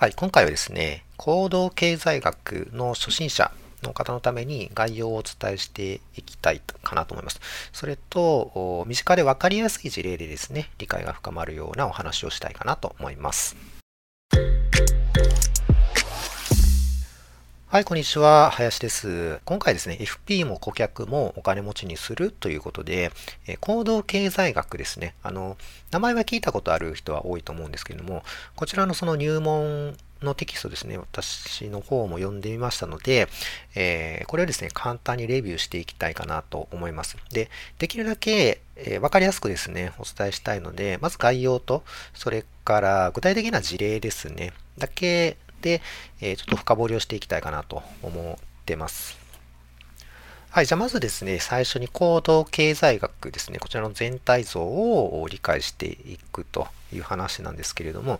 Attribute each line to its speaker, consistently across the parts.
Speaker 1: はい、今回はですね、行動経済学の初心者の方のために概要をお伝えしていきたいかなと思います。それと、身近で分かりやすい事例でですね、理解が深まるようなお話をしたいかなと思います。はい、こんにちは。林です。今回ですね、FP も顧客もお金持ちにするということで、え行動経済学ですね。あの、名前は聞いたことある人は多いと思うんですけれども、こちらのその入門のテキストですね、私の方も読んでみましたので、えー、これをですね、簡単にレビューしていきたいかなと思います。で、できるだけ、えー、わかりやすくですね、お伝えしたいので、まず概要と、それから具体的な事例ですね、だけで、えちょっと深掘りをしていきたいかなと思ってます。はい。じゃあまずですね、最初に行動経済学ですね、こちらの全体像を理解していくという話なんですけれども、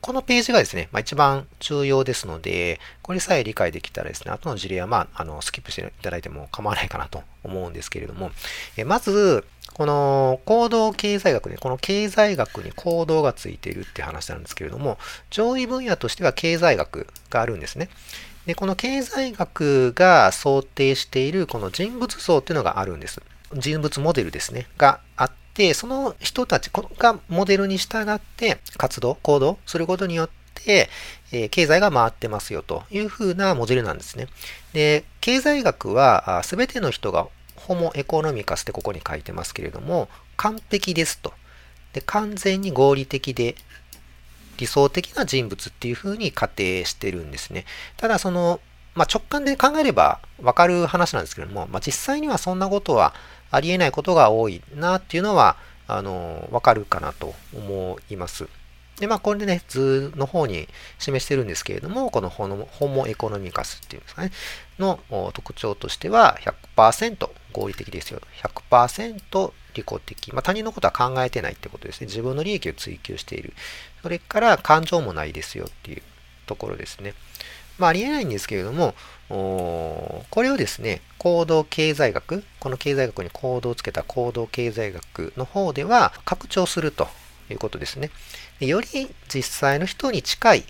Speaker 1: このページがですね、まあ、一番重要ですので、これさえ理解できたらですね、後の事例はまあ、あの、スキップしていただいても構わないかなと思うんですけれども、えまず、この行動経済学ね、この経済学に行動がついているって話なんですけれども、上位分野としては経済学があるんですね。で、この経済学が想定しているこの人物像っていうのがあるんです。人物モデルですね、があって、その人たちがモデルに従って活動、行動することによって、え経済が回ってますよというふうなモデルなんですね。で、経済学はすべての人がホモエコノミカスってここに書いてますけれども、完璧ですと。で完全に合理的で理想的な人物っていうふうに仮定してるんですね。ただその、まあ、直感で考えればわかる話なんですけれども、まあ、実際にはそんなことはありえないことが多いなっていうのは、あの、わかるかなと思います。で、まあ、これでね、図の方に示してるんですけれども、このホモエコノミカスっていうんですかね、の特徴としては100%合理的ですよ。100%利己的。まあ、他人のことは考えてないってことですね。自分の利益を追求している。それから感情もないですよっていうところですね。まあ、ありえないんですけれども、これをですね、行動経済学、この経済学に行動をつけた行動経済学の方では拡張するということですね。より実際の人に近い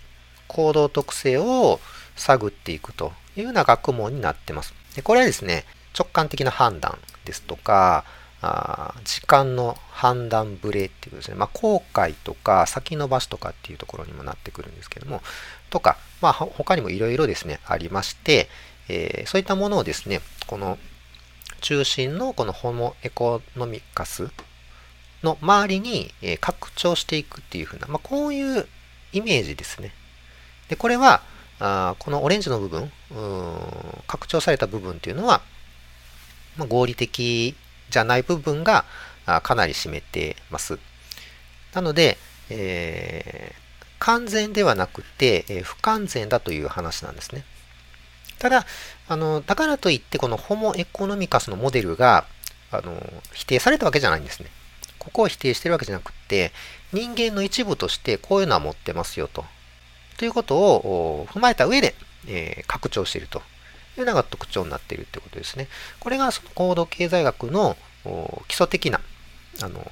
Speaker 1: 行動特性を探っていくというような学問になってます。でこれはですね、直感的な判断ですとか、あ時間の判断ぶれっていうことですね。まあ、後悔とか先延ばしとかっていうところにもなってくるんですけども、とか、まあ、他にもいろいろですね、ありまして、えー、そういったものをですね、この中心のこのホモエコノミカスの周りに拡張していくっていうふうな、まあ、こういうイメージですね。で、これは、あこのオレンジの部分、拡張された部分っていうのは、まあ、合理的じゃない部分がかなり占めてます。なので、えー、完全ではなくて、えー、不完全だという話なんですね。ただ、あの、だからといって、このホモエコノミカスのモデルが、あの、否定されたわけじゃないんですね。ここを否定してるわけじゃなくって、人間の一部としてこういうのは持ってますよと。ということを踏まえた上で、えー、拡張しているというのが特徴になっているということですね。これがその行動経済学の基礎的な、あの、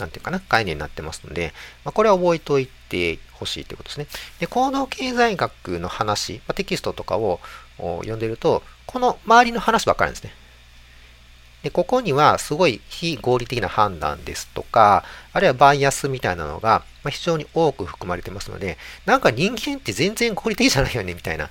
Speaker 1: なんていうかな、概念になってますので、まあ、これは覚えておいてほしいということですね。で、行動経済学の話、まあ、テキストとかを読んでると、この周りの話ばっかりなんですね。で、ここにはすごい非合理的な判断ですとか、あるいはバイアスみたいなのが非常に多く含まれてますので、なんか人間って全然合理的じゃないよねみたいな、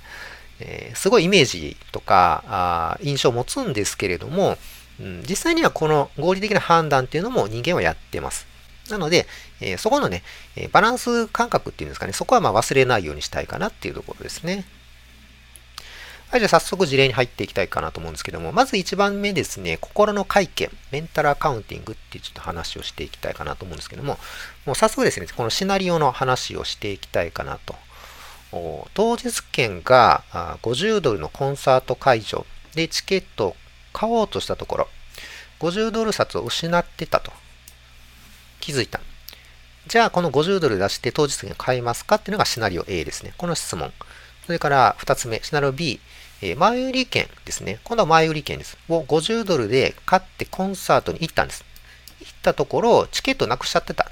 Speaker 1: えー、すごいイメージとかあ印象を持つんですけれども、うん、実際にはこの合理的な判断っていうのも人間はやってます。なので、えー、そこのね、バランス感覚っていうんですかね、そこはまあ忘れないようにしたいかなっていうところですね。はい、じゃあ早速事例に入っていきたいかなと思うんですけども、まず1番目ですね、心の会見、メンタルアカウンティングっていうちょっと話をしていきたいかなと思うんですけども、もう早速ですね、このシナリオの話をしていきたいかなと。当日券が50ドルのコンサート会場でチケットを買おうとしたところ、50ドル札を失ってたと気づいた。じゃあ、この50ドル出して当日券買いますかっていうのがシナリオ A ですね。この質問。それから2つ目、シナリオ B、え、前売り券ですね。今度は前売り券です。を50ドルで買ってコンサートに行ったんです。行ったところ、チケットなくしちゃってた。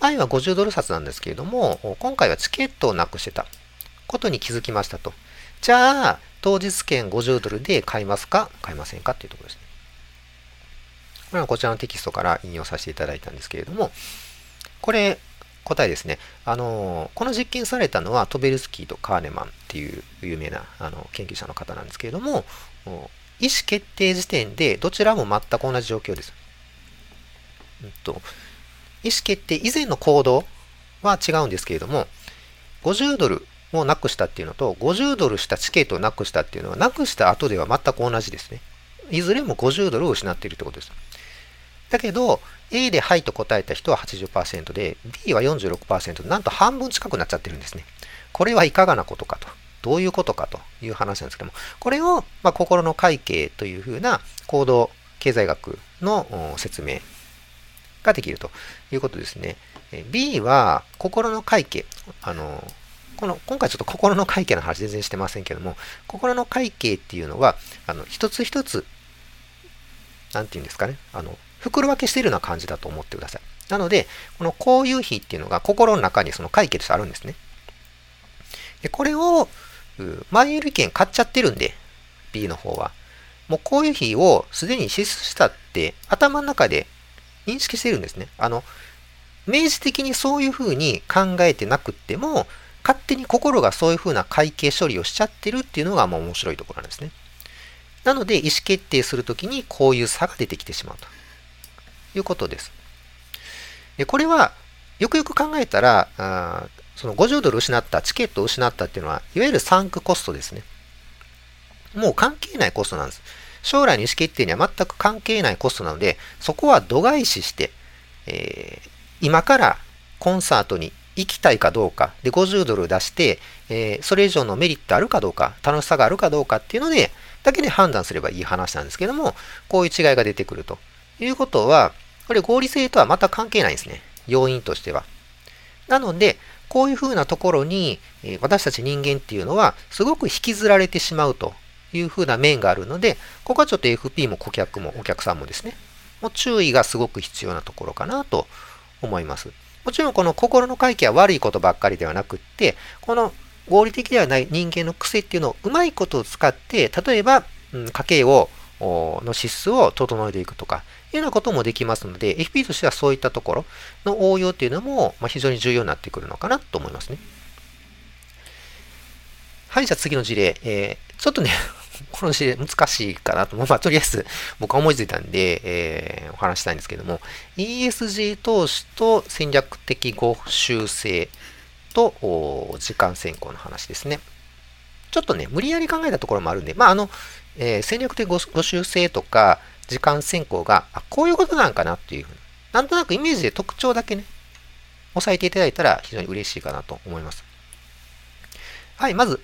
Speaker 1: 前は50ドル札なんですけれども、今回はチケットをなくしてたことに気づきましたと。じゃあ、当日券50ドルで買いますか？買いませんかっていうところですね。これはこちらのテキストから引用させていただいたんですけれども、これ、答えですね。あの、この実験されたのはトベルスキーとカーネマンっていう有名なあの研究者の方なんですけれども、意思決定時点でどちらも全く同じ状況です。うんと、意思決定以前の行動は違うんですけれども、50ドルをなくしたっていうのと、50ドルしたチケットをなくしたっていうのは、なくした後では全く同じですね。いずれも50ドルを失っているってことです。だけど、A ではいと答えた人は80%で、B は46%、なんと半分近くなっちゃってるんですね。これはいかがなことかと。どういうことかという話なんですけども、これを、まあ、心の会計というふうな行動経済学の説明ができるということですね。B は心の会計。あの、この、今回ちょっと心の会計の話全然してませんけども、心の会計っていうのは、あの、一つ一つ、なんて言うんですかね、あの、袋分けしているような感じだと思ってください。なので、このこういう日っていうのが心の中にその会計としてあるんですね。で、これを、前売り券買っちゃってるんで、B の方は。もうこういう日をすでに支出したって頭の中で認識してるんですね。あの、明示的にそういうふうに考えてなくっても、勝手に心がそういうふうな会計処理をしちゃってるっていうのがもう面白いところなんですね。なので、意思決定するときにこういう差が出てきてしまうということです。でこれは、よくよく考えたら、あその50ドル失った、チケットを失ったっていうのは、いわゆるサンクコストですね。もう関係ないコストなんです。将来の意思決定には全く関係ないコストなので、そこは度外視して、えー、今からコンサートに行きたいかどうか、で、50ドル出して、えー、それ以上のメリットあるかどうか、楽しさがあるかどうかっていうので、だけで判断すればいい話なんですけども、こういう違いが出てくるということは、これ合理性とはまた関係ないんですね。要因としては。なので、こういうふうなところに、私たち人間っていうのは、すごく引きずられてしまうというふうな面があるので、ここはちょっと FP も顧客もお客さんもですね、もう注意がすごく必要なところかなと思います。もちろんこの心の回帰は悪いことばっかりではなくって、この合理的ではない人間の癖っていうのをうまいことを使って、例えば、うん、家計をの指数を整えていくとか、いうようなこともできますので、FP としてはそういったところの応用っていうのも、ま非常に重要になってくるのかなと思いますね。はい、じゃあ次の事例。えー、ちょっとね、この事例難しいかなと。まあ、とりあえず僕は思いついたんで、えー、お話したいんですけども、ESG 投資と戦略的ご修正と時間先行の話ですね。ちょっとね、無理やり考えたところもあるんで、まあ、あの、えー、戦略的ご修正とか、時間先行が、あ、こういうことなんかなっていうふうに、なんとなくイメージで特徴だけね、押さえていただいたら非常に嬉しいかなと思います。はい、まず、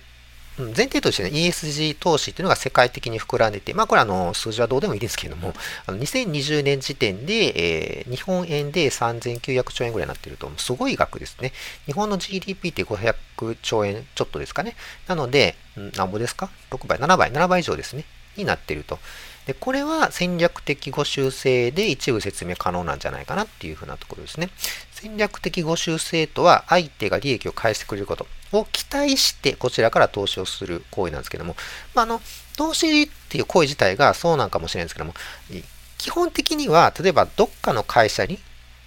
Speaker 1: 前提としてね、ESG 投資っていうのが世界的に膨らんでて、まあこれあの、数字はどうでもいいですけれども、あの2020年時点で、えー、日本円で3900兆円ぐらいになっていると、すごい額ですね。日本の GDP って500兆円ちょっとですかね。なので、なんぼですか ?6 倍、7倍、7倍以上ですね。になっていると。で、これは戦略的ご修正で一部説明可能なんじゃないかなっていうふうなところですね。戦略的ご修正とは相手が利益を返してくれることを期待してこちらから投資をする行為なんですけども、まあ、あの、投資っていう行為自体がそうなんかもしれないんですけども、基本的には例えばどっかの会社に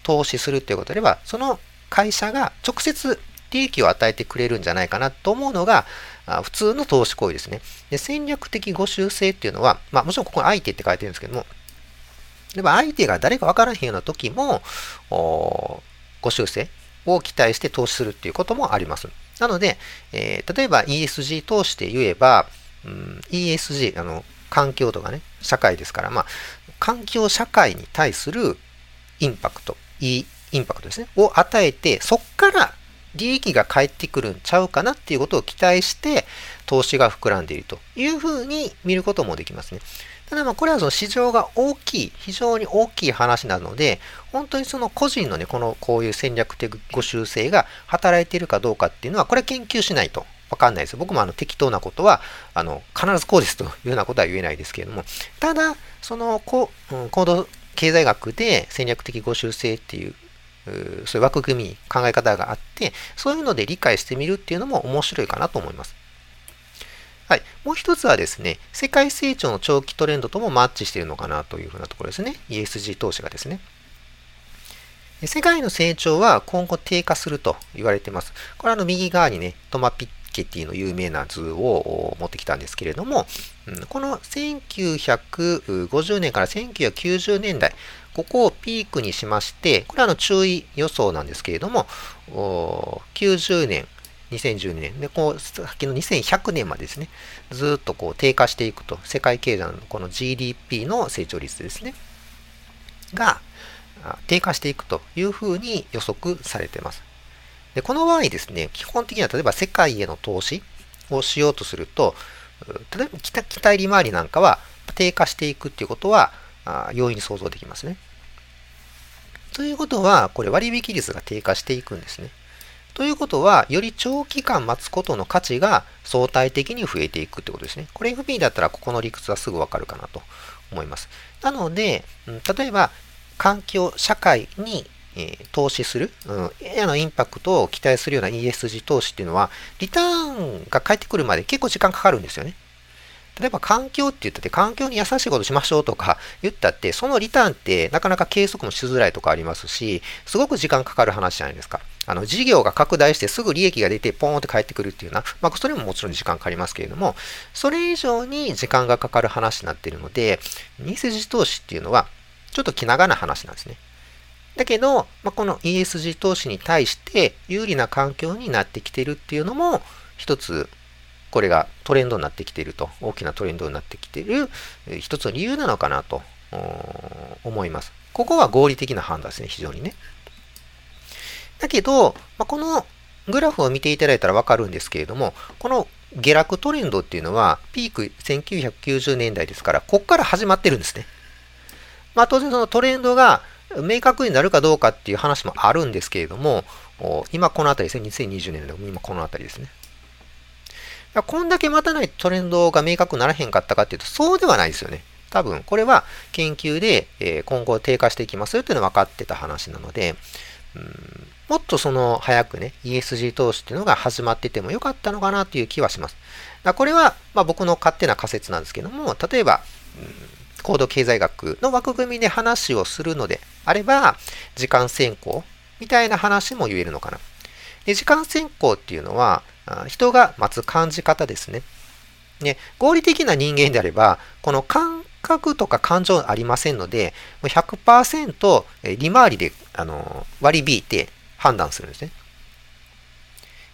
Speaker 1: 投資するっていうことであれば、その会社が直接利益を与えてくれるんじゃないかなと思うのが、普通の投資行為ですね。で戦略的ご修正っていうのは、まあ、もちろんここに相手って書いてるんですけども、例えば相手が誰かわからへんような時も、ご修正を期待して投資するっていうこともあります。なので、えー、例えば ESG 投資で言えば、うん、ESG、あの、環境とかね、社会ですから、まあ、環境社会に対するインパクト、いいインパクトですね、を与えて、そっから利益が返ってくるんちゃうかなっていうことを期待して、投資が膨らんでいるというふうに見ることもできますね。ただまあこれはその市場が大きい、非常に大きい話なので、本当にその個人のね、このこういう戦略的ご修正が働いているかどうかっていうのは、これは研究しないとわかんないです。僕もあの適当なことは、あの、必ずこうですというようなことは言えないですけれども、ただ、そのこ、うん、行動経済学で戦略的ご修正っていうそういう枠組み、考え方があって、そういうので理解してみるっていうのも面白いかなと思います。はい。もう一つはですね、世界成長の長期トレンドともマッチしているのかなというふうなところですね。ESG 投資がですね。世界の成長は今後低下すると言われています。これはあの右側にね、トマピッケティの有名な図を持ってきたんですけれども、この1950年から1990年代、ここをピークにしまして、これはあの注意予想なんですけれども、90年、2012年で、こう、先の2100年までですね、ずっとこう低下していくと、世界経済のこの GDP の成長率ですね、が低下していくというふうに予測されています。で、この場合ですね、基本的には例えば世界への投資をしようとすると、例えば期待利回りなんかは低下していくっていうことは容易に想像できますね。ということは、これ割引率が低下していくんですね。ということは、より長期間待つことの価値が相対的に増えていくってことですね。これ FP だったらここの理屈はすぐわかるかなと思います。なので、例えば、環境、社会にえ投資する、うん、のインパクトを期待するような ESG 投資っていうのは、リターンが返ってくるまで結構時間かかるんですよね。例えば環境って言ったって環境に優しいことしましょうとか言ったってそのリターンってなかなか計測もしづらいとかありますしすごく時間かかる話じゃないですか。あの事業が拡大してすぐ利益が出てポーンって返ってくるっていうのは、まあそれももちろん時間かかりますけれどもそれ以上に時間がかかる話になっているのでニーセジ投資っていうのはちょっと気長な話なんですね。だけど、まあ、この ESG 投資に対して有利な環境になってきてるっていうのも一つこれがトレンドになってきていると、大きなトレンドになってきてる一つの理由なのかなと思います。ここは合理的な判断ですね、非常にね。だけど、まあ、このグラフを見ていただいたらわかるんですけれども、この下落トレンドっていうのは、ピーク1990年代ですから、ここから始まってるんですね。まあ当然そのトレンドが明確になるかどうかっていう話もあるんですけれども、今この辺りですね、2020年で今この辺りですね。こんだけ待たないトレンドが明確にならへんかったかっていうと、そうではないですよね。多分、これは研究で、え今後低下していきますよっていうのは分かってた話なので、うん、もっとその早くね、ESG 投資っていうのが始まっててもよかったのかなという気はします。だこれは、まあ、僕の勝手な仮説なんですけども、例えば、うん、高度経済学の枠組みで話をするのであれば、時間先行みたいな話も言えるのかな。で時間先行っていうのは、人が待つ感じ方ですね。ね、合理的な人間であれば、この感覚とか感情ありませんので、100%利回りであの割り引いて判断するんですね。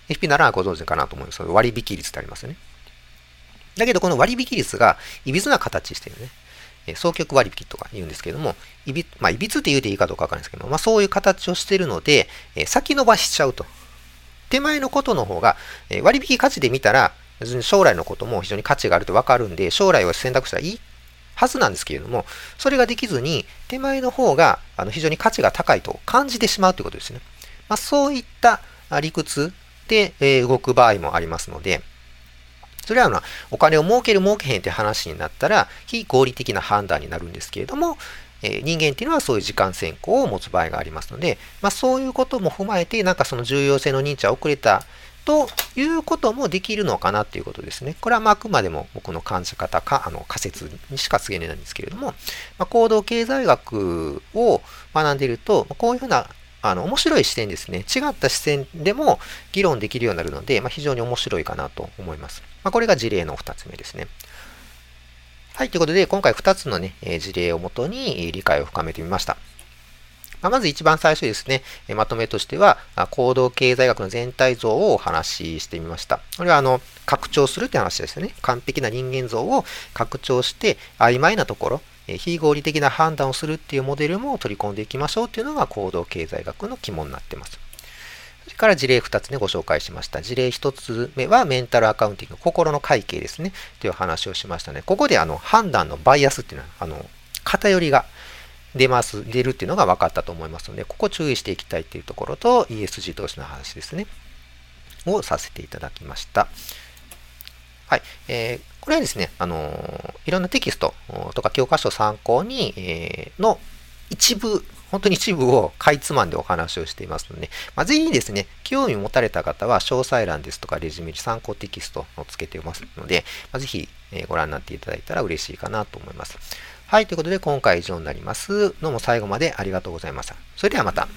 Speaker 1: FP ならご存知かなと思うんです、割引率ってありますよね。だけど、この割引率がいびつな形してるね。双極割引とか言うんですけども、いび、まあ、いびつって言うていいかどうかわかんないですけども、まあ、そういう形をしているので、え先延ばしちゃうと。手前のことの方が、え割引価値で見たら、将来のことも非常に価値があると分かるんで、将来を選択したらいいはずなんですけれども、それができずに、手前の方があの非常に価値が高いと感じてしまうということですね。まあ、そういった理屈で、え動く場合もありますので、それはお金を儲ける儲けへんって話になったら、非合理的な判断になるんですけれども、え人間っていうのはそういう時間先行を持つ場合がありますので、まあ、そういうことも踏まえて、なんかその重要性の認知は遅れたということもできるのかなということですね。これはまああくまでも僕の感じ方か、あの仮説にしか告げないんですけれども、まあ、行動経済学を学んでいると、こういうふうなあの面白い視点ですね。違った視点でも議論できるようになるので、まあ、非常に面白いかなと思います。まあ、これが事例の2つ目ですね。はい、ということで、今回2つのね、事例をもとに理解を深めてみました。ままず一番最初ですね、まとめとしては、行動経済学の全体像をお話ししてみました。これは、あの、拡張するって話ですよね。完璧な人間像を拡張して、曖昧なところ、非合理的な判断をするっていうモデルも取り込んでいきましょうっていうのが行動経済学の肝になってます。それから事例2つね、ご紹介しました。事例1つ目はメンタルアカウンティング、心の会計ですね、という話をしましたね。ここであの判断のバイアスっていうのは、あの偏りが出ます、出るっていうのが分かったと思いますので、ここ注意していきたいっていうところと、ESG 投資の話ですね、をさせていただきました。はい。えー、これはですね、あの、いろんなテキストとか教科書参考に、えー、の一部本当に一部をかいつまんでお話をしていますので、まあ、ぜひですね、興味を持たれた方は詳細欄ですとかレジュメ参考テキストをつけていますので、まあ、ぜひご覧になっていただいたら嬉しいかなと思います。はい、ということで今回以上になります。どうも最後までありがとうございました。それではまた。